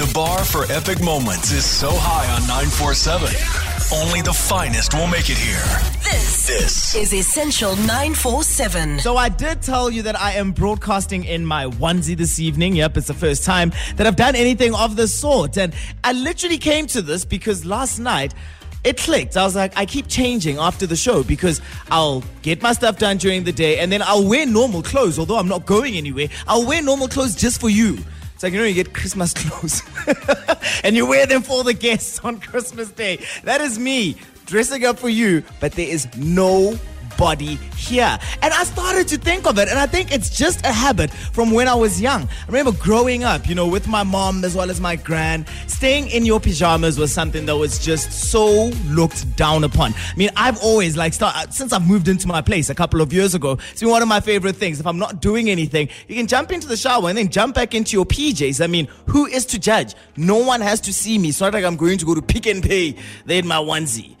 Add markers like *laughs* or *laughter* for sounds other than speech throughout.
The bar for epic moments is so high on 947. Only the finest will make it here. This, This is Essential 947. So I did tell you that I am broadcasting in my onesie this evening. Yep, it's the first time that I've done anything of the sort. And I literally came to this because last night it clicked. I was like, I keep changing after the show because I'll get my stuff done during the day and then I'll wear normal clothes, although I'm not going anywhere. I'll wear normal clothes just for you. It's like, you know, you get Christmas *laughs* clothes and you wear them for the guests on Christmas Day. That is me dressing up for you, but there is no body here. And I started to think of it, and I think it's just a habit from when I was young. I remember growing up, you know, with my mom as well as my gran, staying in your pajamas was something that was just so looked down upon. I mean, I've always like start uh, since I've moved into my place a couple of years ago. It's been one of my favorite things. If I'm not doing anything, you can jump into the shower and then jump back into your PJs. I mean, who is to judge? No one has to see me. It's not like I'm going to go to Pick n Pay there in my onesie.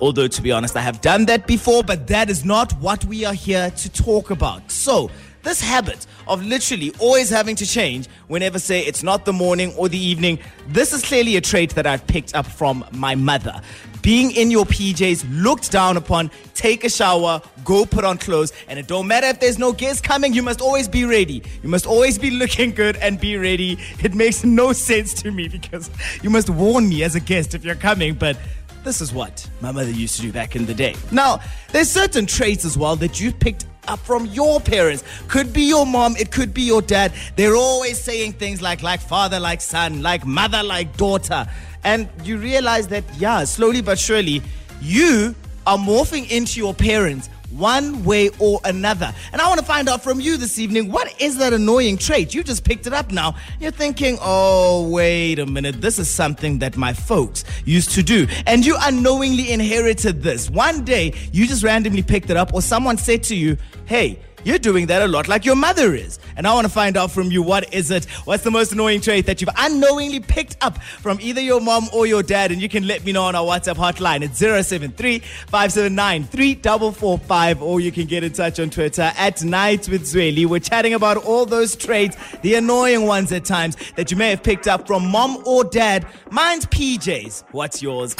Although, to be honest, I have done that before, but that is not what we are here to talk about. So, this habit of literally always having to change whenever, say, it's not the morning or the evening, this is clearly a trait that I've picked up from my mother. Being in your PJs, looked down upon, take a shower, go put on clothes, and it don't matter if there's no guests coming, you must always be ready. You must always be looking good and be ready. It makes no sense to me because you must warn me as a guest if you're coming, but this is what my mother used to do back in the day. Now, there's certain traits as well that you've picked up from your parents. Could be your mom, it could be your dad. They're always saying things like like father like son, like mother like daughter. And you realize that yeah, slowly but surely you are morphing into your parents one way or another. And I want to find out from you this evening what is that annoying trait? You just picked it up now. You're thinking, oh, wait a minute, this is something that my folks used to do. And you unknowingly inherited this. One day, you just randomly picked it up, or someone said to you, hey, you're doing that a lot like your mother is. And I want to find out from you what is it? What's the most annoying trait that you've unknowingly picked up from either your mom or your dad? And you can let me know on our WhatsApp hotline at 073 579 3445 or you can get in touch on Twitter at Night with Zweli. We're chatting about all those traits, the annoying ones at times that you may have picked up from mom or dad. Mine's PJs. What's yours?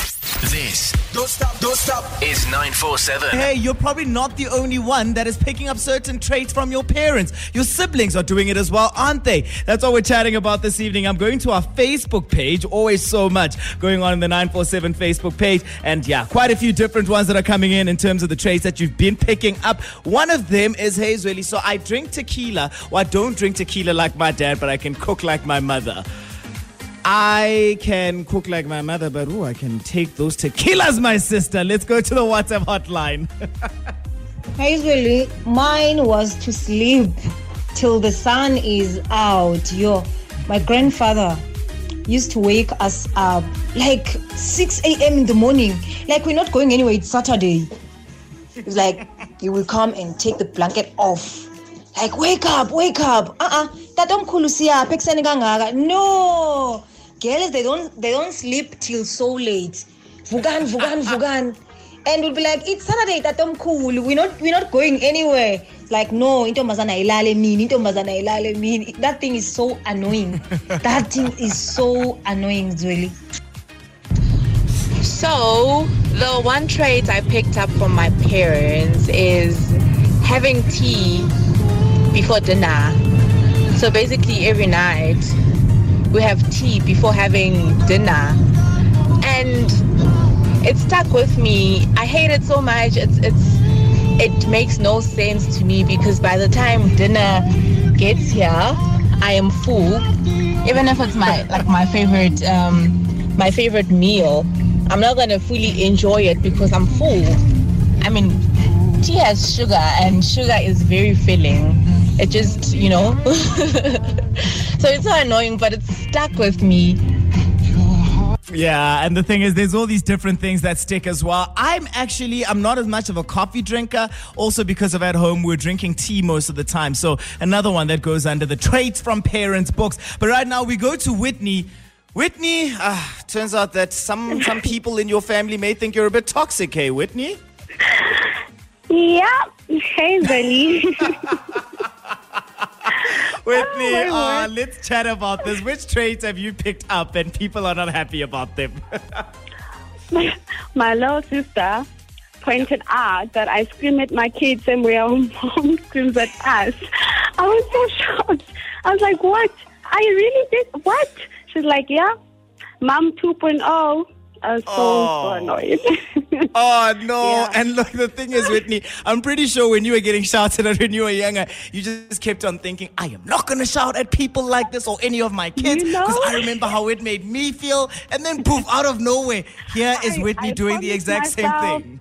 This don't stop, don't stop is 947. Hey, you're probably not the only one that is picking up certain traits from your parents. Your siblings are doing it as well, aren't they? That's all we're chatting about this evening. I'm going to our Facebook page. Always so much going on in the 947 Facebook page. And yeah, quite a few different ones that are coming in in terms of the traits that you've been picking up. One of them is Hazweli. So I drink tequila. Well, I don't drink tequila like my dad, but I can cook like my mother. I can cook like my mother, but ooh, I can take those tequilas, my sister. Let's go to the WhatsApp hotline. *laughs* Usually, mine was to sleep till the sun is out. Yo, my grandfather used to wake us up like 6 a.m. in the morning. Like we're not going anywhere. It's Saturday. It's like he will come and take the blanket off. Like wake up, wake up. Uh-uh. Siyaphi ekuseni kangaka. No. Girls, they don't they don't sleep till so late. Vugan, vugan, *laughs* vugan. And we'll be like, it's Saturday, tatomkhulu. We're not we're not going anywhere. Like, no, intombazana ilale mini, intombazana ilale mini. That thing is so annoying. *laughs* that thing is so annoying, Zweli. So, the one trait I picked up from my parents is having tea before dinner. So, basically, every night we have tea before having dinner. And it stuck with me. I hate it so much. It's, it's, it makes no sense to me because by the time dinner gets here, I am full. Even if it's my like my favorite um, my favorite meal, I'm not gonna fully enjoy it because I'm full. I mean, tea has sugar, and sugar is very filling. It just, you know. *laughs* so it's so annoying, but it's stuck with me. Yeah, and the thing is, there's all these different things that stick as well. I'm actually, I'm not as much of a coffee drinker, also because of at home we're drinking tea most of the time. So another one that goes under the traits from parents books. But right now we go to Whitney. Whitney, uh, turns out that some some *laughs* people in your family may think you're a bit toxic. Hey, Whitney. Yeah. Hey, *laughs* Benny. Whitney, my uh, let's chat about this. Which traits have you picked up and people are not happy about them? *laughs* my little sister pointed out that I scream at my kids and where *laughs* mom screams at us. I was so shocked. I was like, what? I really did? What? She's like, yeah, mom 2.0. I was so, Oh. so annoyed. *laughs* Oh no! Yeah. And look, the thing is, Whitney, I'm pretty sure when you were getting shouted at when you were younger, you just kept on thinking, "I am not gonna shout at people like this or any of my kids," You know? because I remember how it made me feel. And then, poof! Out of nowhere, here is I- Whitney I doing the exact same thing.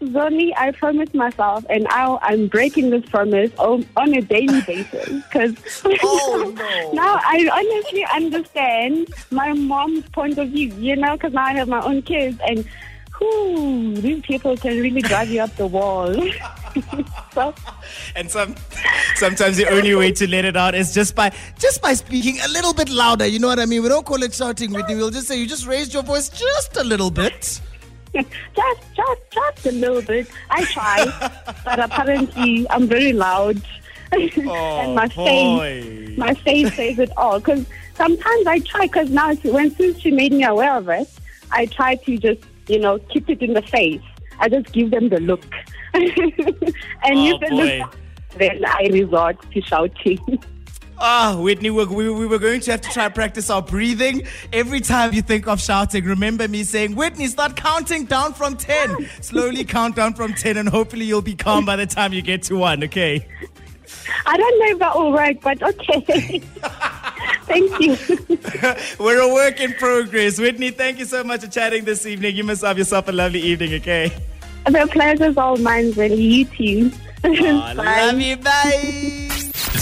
Zonny, I promised myself, and I'm breaking this promise on, on a daily *laughs* basis because Oh, no. *laughs* now I honestly understand my mom's point of view. You know, because now I have my own kids, and whew, these people can really drive you up the wall. *laughs* so And some, sometimes the only way to let it out is just by just by speaking a little bit louder. You know what I mean? We don't call it shouting, Whitney. We'll just say you just raised your voice just a little bit. *laughs* just, just, just a little bit. I try, but apparently I'm very loud, *laughs* and oh, my boy. face, my face says it all. Because sometimes I try. Because now, when since she made me aware of it, I try to just, you know, keep it in the face. I just give them the look, *laughs* and Oh, if they look, then I resort to shouting. Ah, Whitney, we, we, we were going to have to try and practice our breathing. Every time you think of shouting, remember me saying, Whitney, start counting down from 10. Slowly count down from 10, and hopefully you'll be calm by the time you get to 1, okay? I don't know if that will work, but okay. *laughs* Thank you. *laughs* We're a work in progress. Whitney, thank you so much for chatting this evening. You must have yourself a lovely evening, okay? the pleasure's all mine, really. You too. I *laughs* Bye. love you, bye.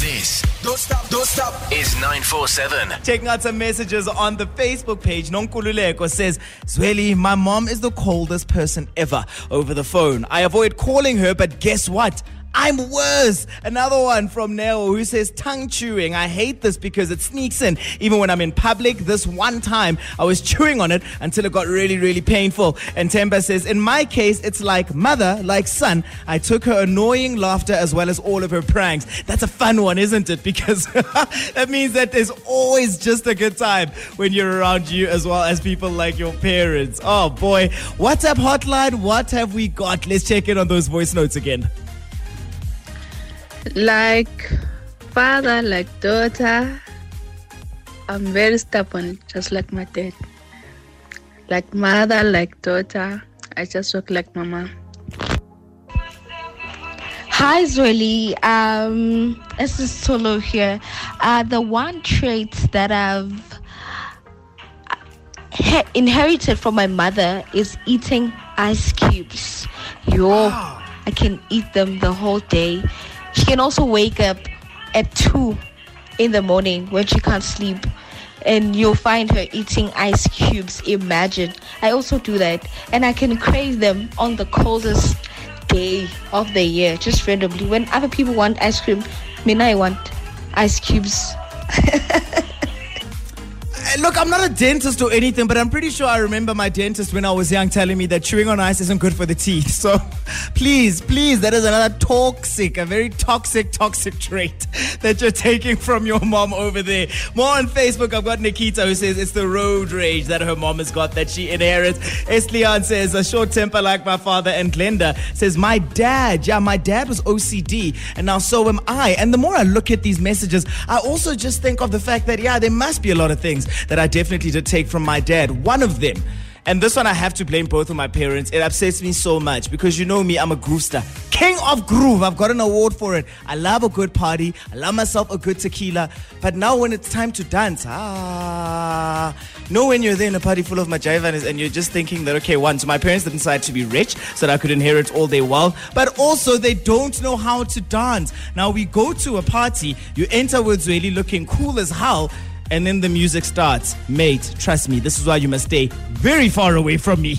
This don't stop, don't stop is 947. Checking out some messages on the Facebook page. Nonkululeko says, Zweli, my mom is the coldest person ever over the phone. I avoid calling her, but guess what? I'm worse. Another one from Neo who says tongue chewing. I hate this because it sneaks in. Even when I'm in public, this one time I was chewing on it until it got really, really painful. And Temba says, in my case, it's like mother, like son. I took her annoying laughter as well as all of her pranks. That's a fun one, isn't it? *laughs* Because *laughs* that means that there's always just a good time when you're around you as well as people like your parents. Oh boy. WhatsApp hotline, what have we got? Let's check in on those voice notes again. Like father, like daughter. I'm very stubborn, just like my dad. Like mother, like daughter. I just look like mama. Hi, Zweli. Um, this is Solo here. Uh, the one trait that I've he- inherited from my mother is eating ice cubes. Yo, I can eat them the whole day. She can also wake up at 2 in the morning when she can't sleep. And you'll find her eating ice cubes. Imagine. I also do that. And I can crave them on the coldest day of the year, just randomly. When other people want ice cream, me I want ice cubes. *laughs* Look, I'm not a dentist or anything, but I'm pretty sure I remember my dentist when I was young telling me that chewing on ice isn't good for the teeth. So *laughs* please, please, that is another toxic, a very toxic, toxic trait that you're taking from your mom over there. More on Facebook, I've got Nikita who says it's the road rage that her mom has got that she inherits. Eslian says a short temper like my father, and Glenda says my dad, yeah, my dad was OCD, and now so am I. And the more I look at these messages, I also just think of the fact that yeah, there must be a lot of things that I definitely did take from my dad. One of them. And this one I have to blame both of my parents. It upsets me so much because you know me, I'm a groove star. King of groove. I've got an award for it. I love a good party. I love myself a good tequila. But now when it's time to dance, ah, know when you're there in a party full of Majaivanas and you're just thinking that, okay, one, so my parents didn't decide to be rich so that I could inherit all their wealth, but also they don't know how to dance. Now we go to a party, you enter with Zweli looking cool as hell, and then the music starts. Mate, trust me, this is why you must stay very far away from me.